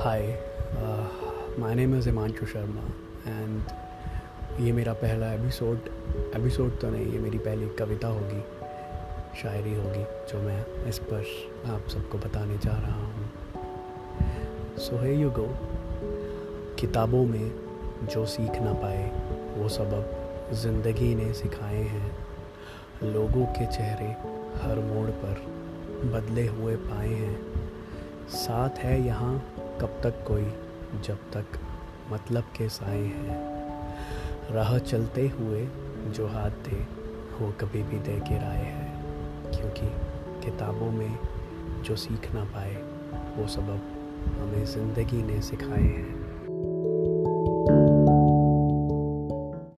Hi my name is Himanshu Sharma and ये मेरा पहला एपिसोड एपिसोड तो नहीं, ये मेरी पहली कविता होगी, शायरी होगी, जो मैं इस पर आप सबको बताने जा रहा हूँ। सो है यू गो किताबों में जो सीख ना पाए, वो सबक ज़िंदगी ने सिखाए हैं। लोगों के चेहरे हर मोड़ पर बदले हुए पाए हैं। साथ है यहाँ, कब तक कोई, जब तक मतलब के साए हैं। राह चलते हुए, जो हाथ थे, वो कभी भी दे के राय है। क्योंकि, किताबों में, जो सीख ना पाए, वो सबब हमें ज़िंदगी ने सिखाए हैं।